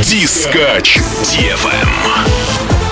Дискач ТФМ.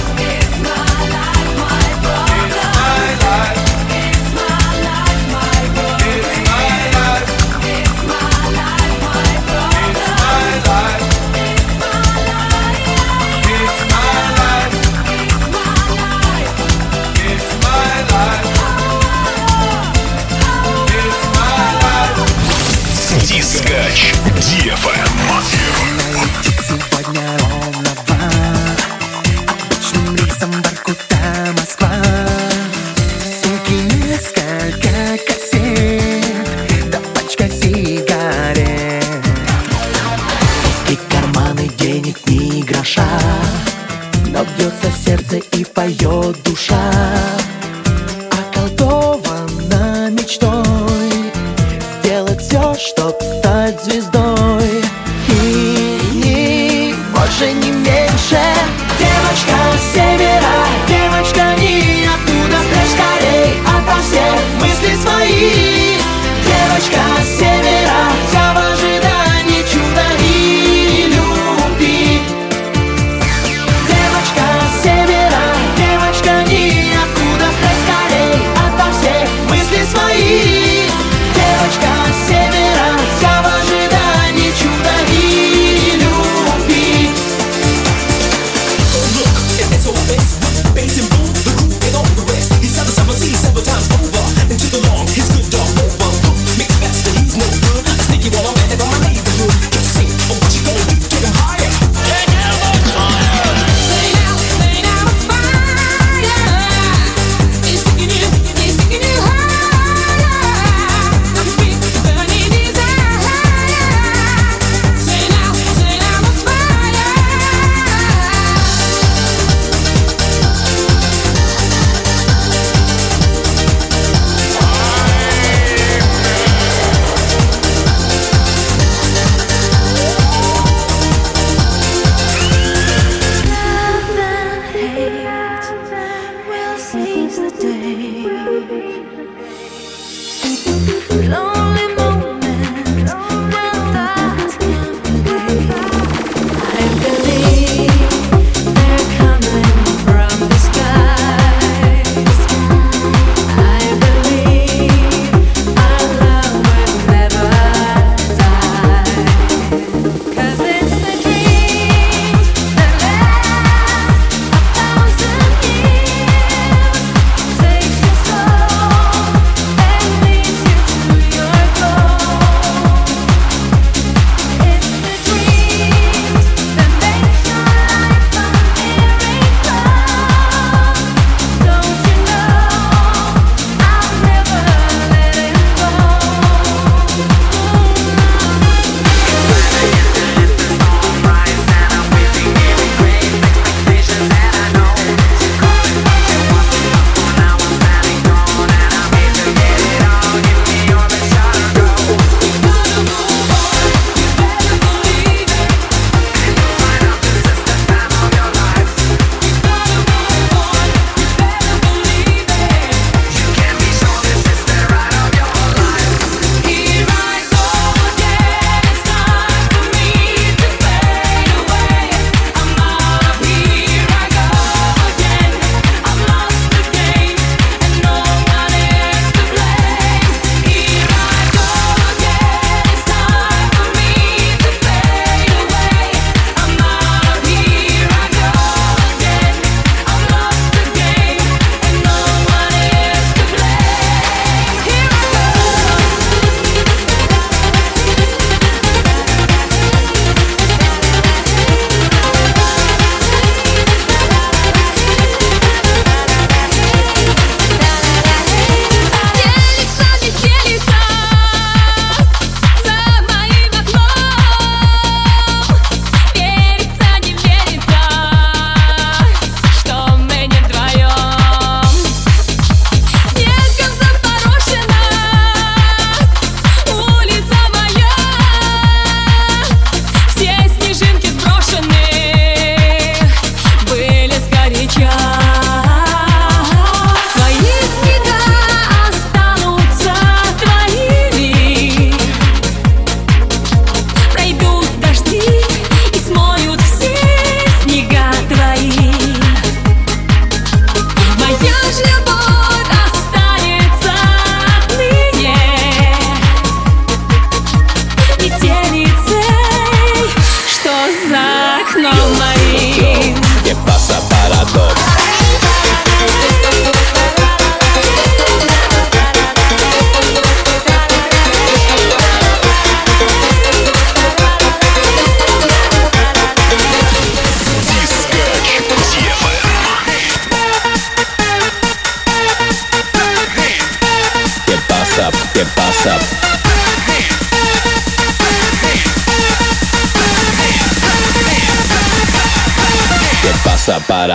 DFM.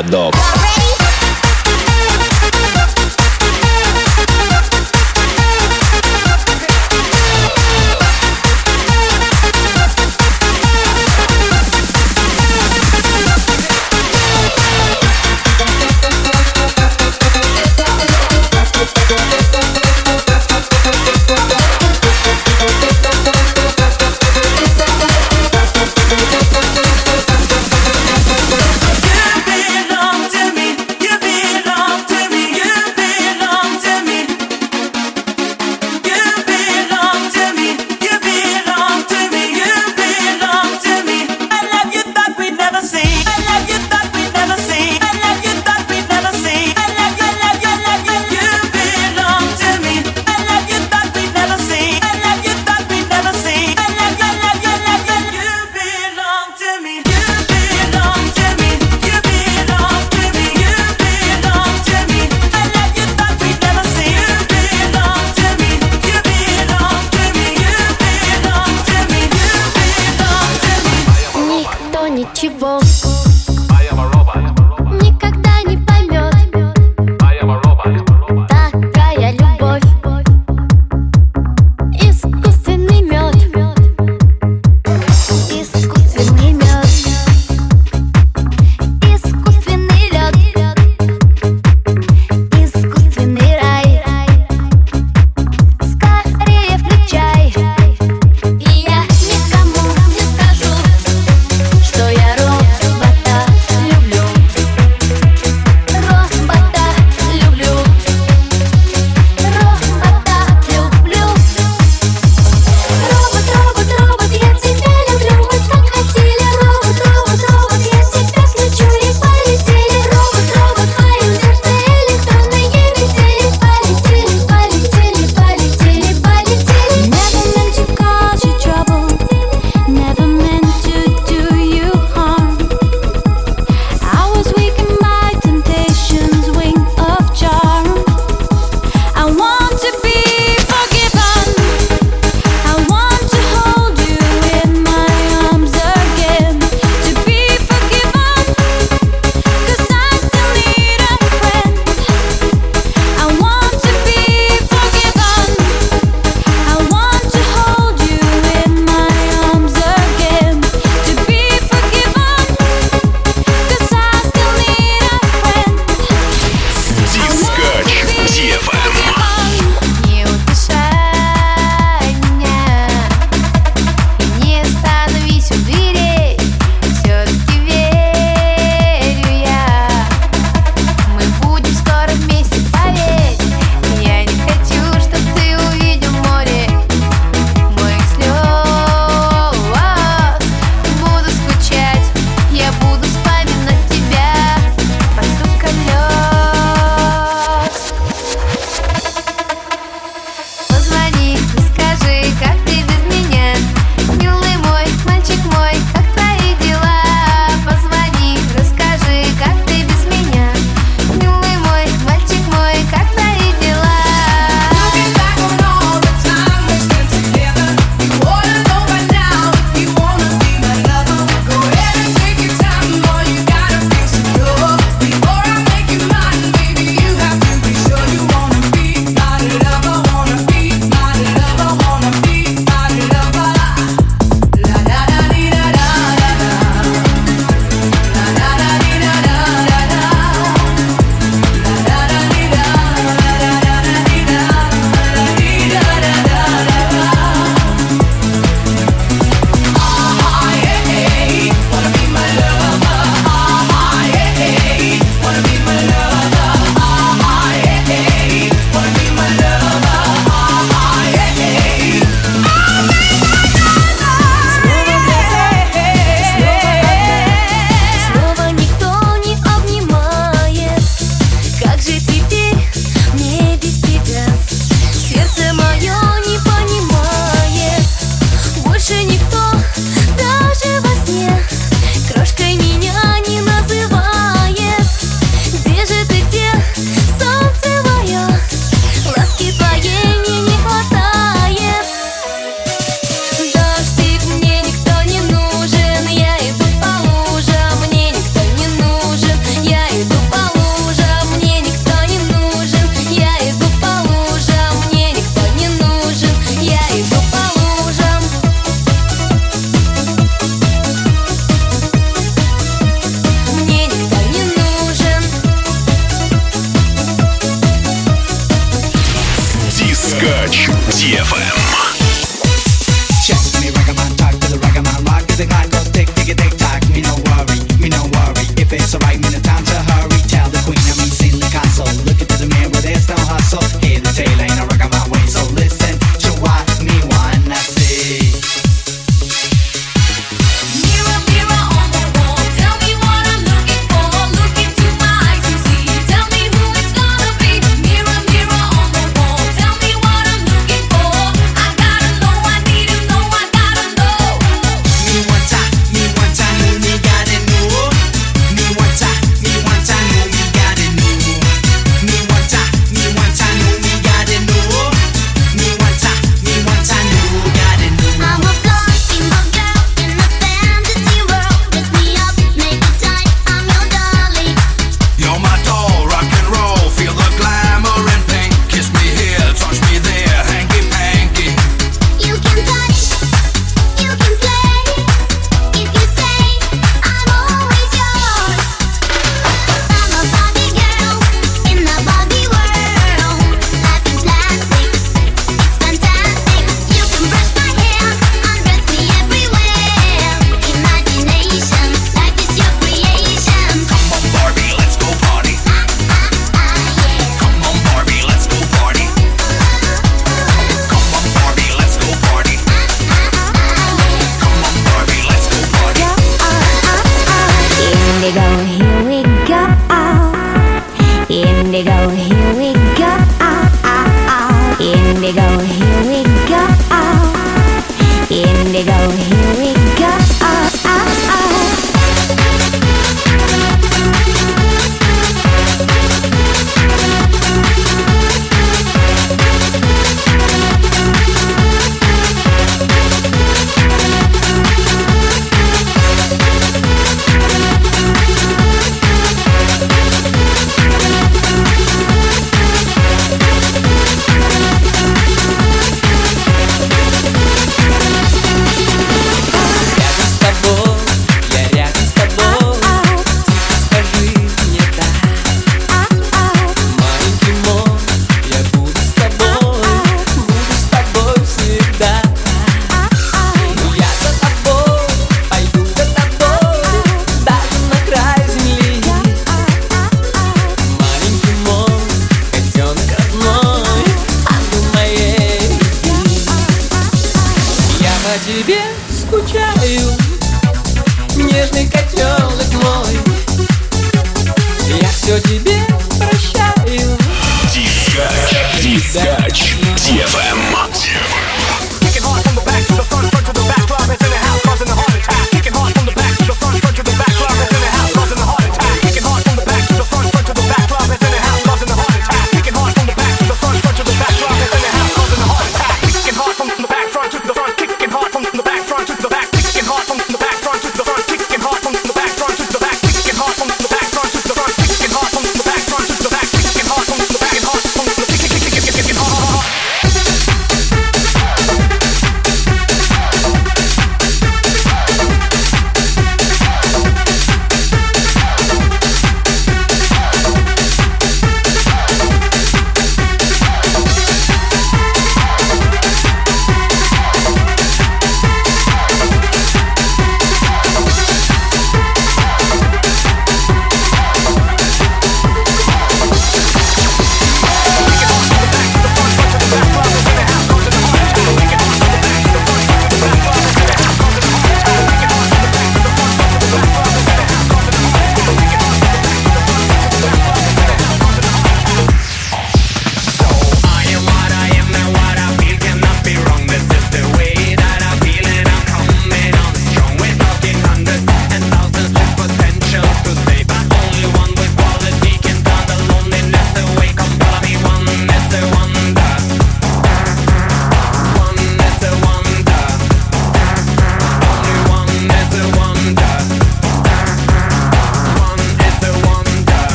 Pasa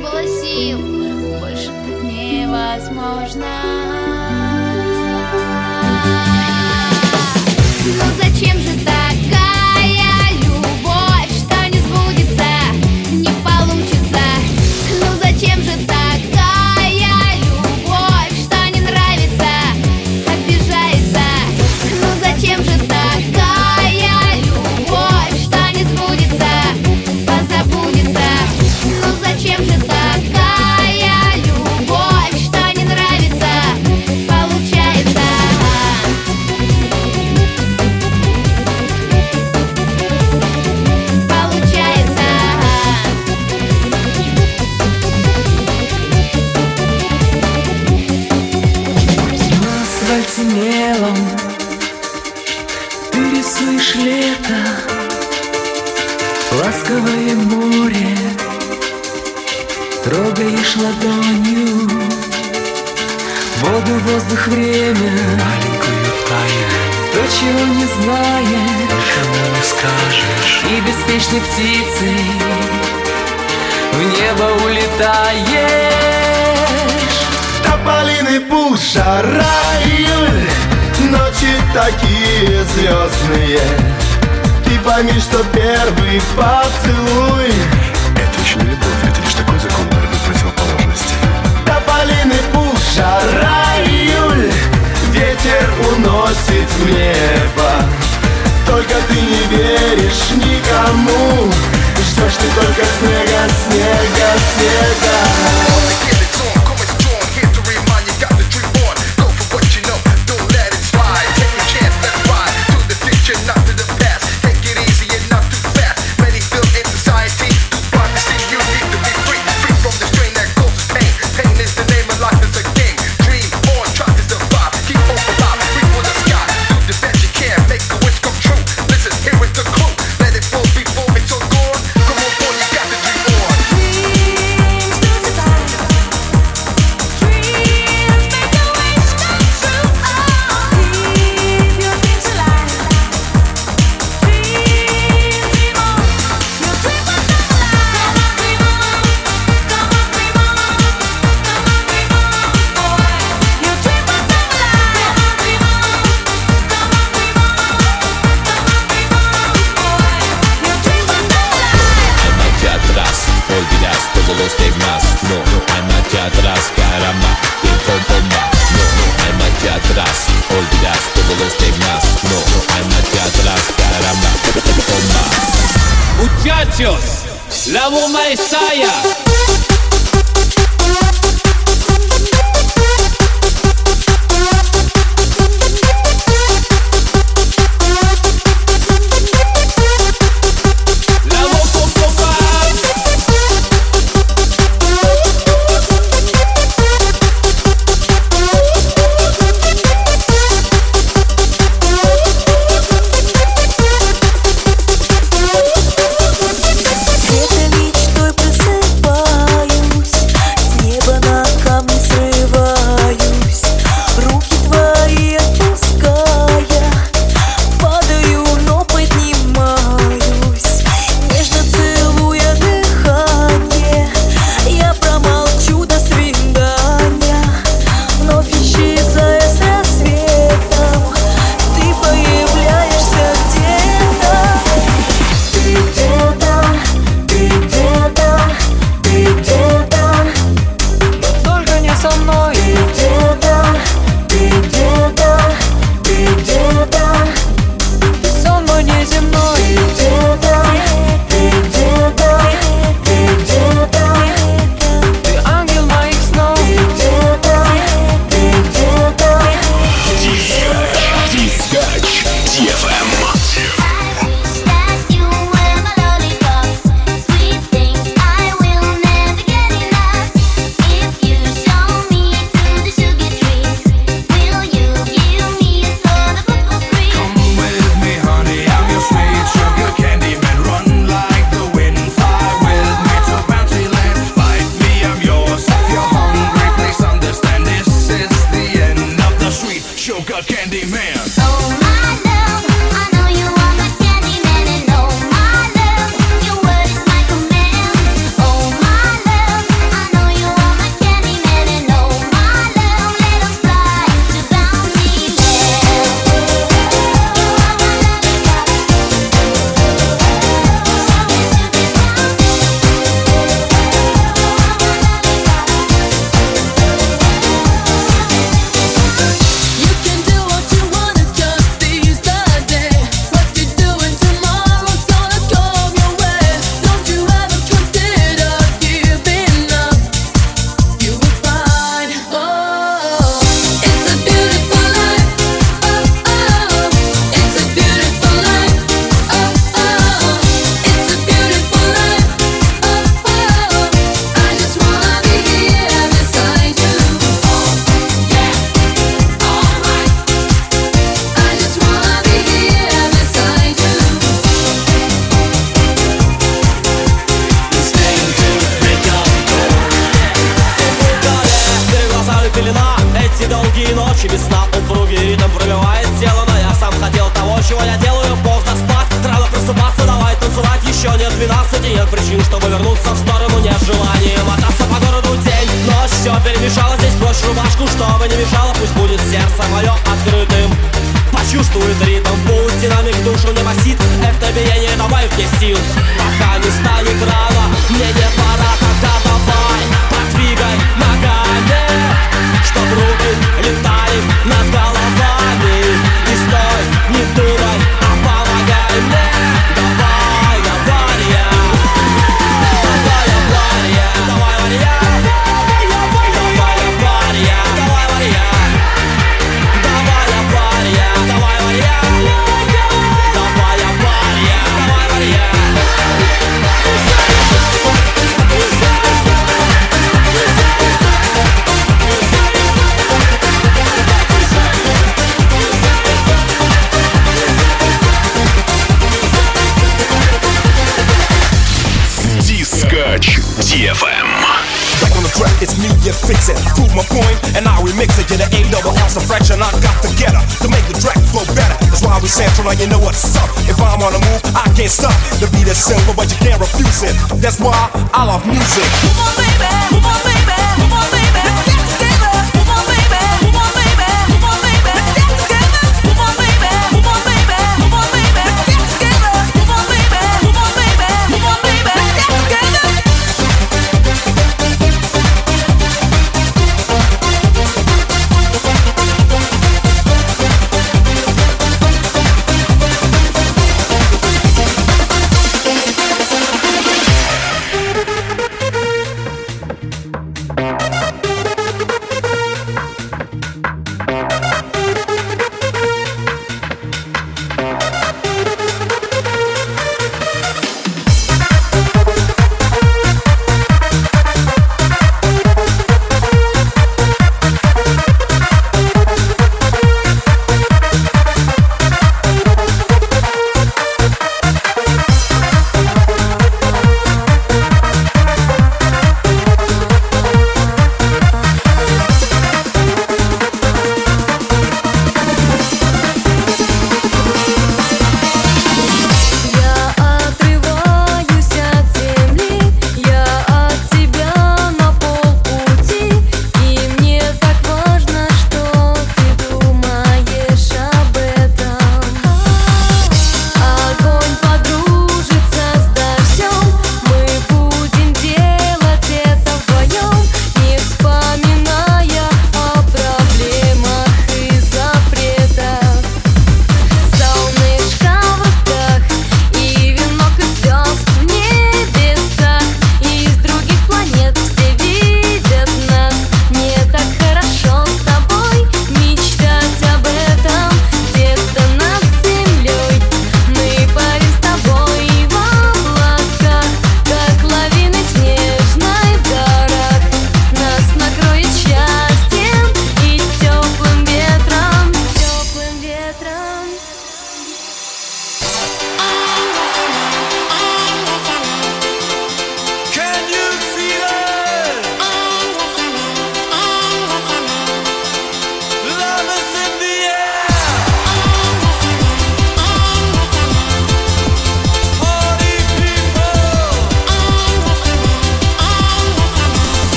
было сил. Больше так невозможно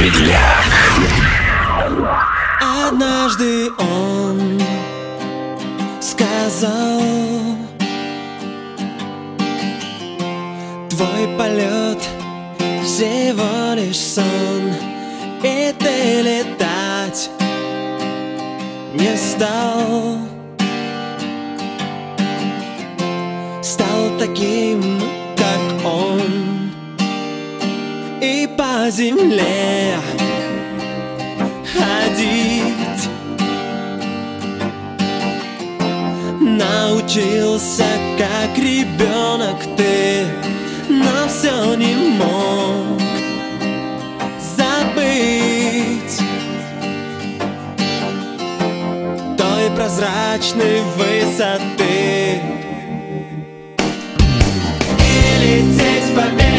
Медляк. Однажды он сказал Твой полет всего лишь сон И ты летать не стал Стал таким и по земле ходить Научился, как ребенок ты Но все не мог забыть Той прозрачной высоты И лететь по белому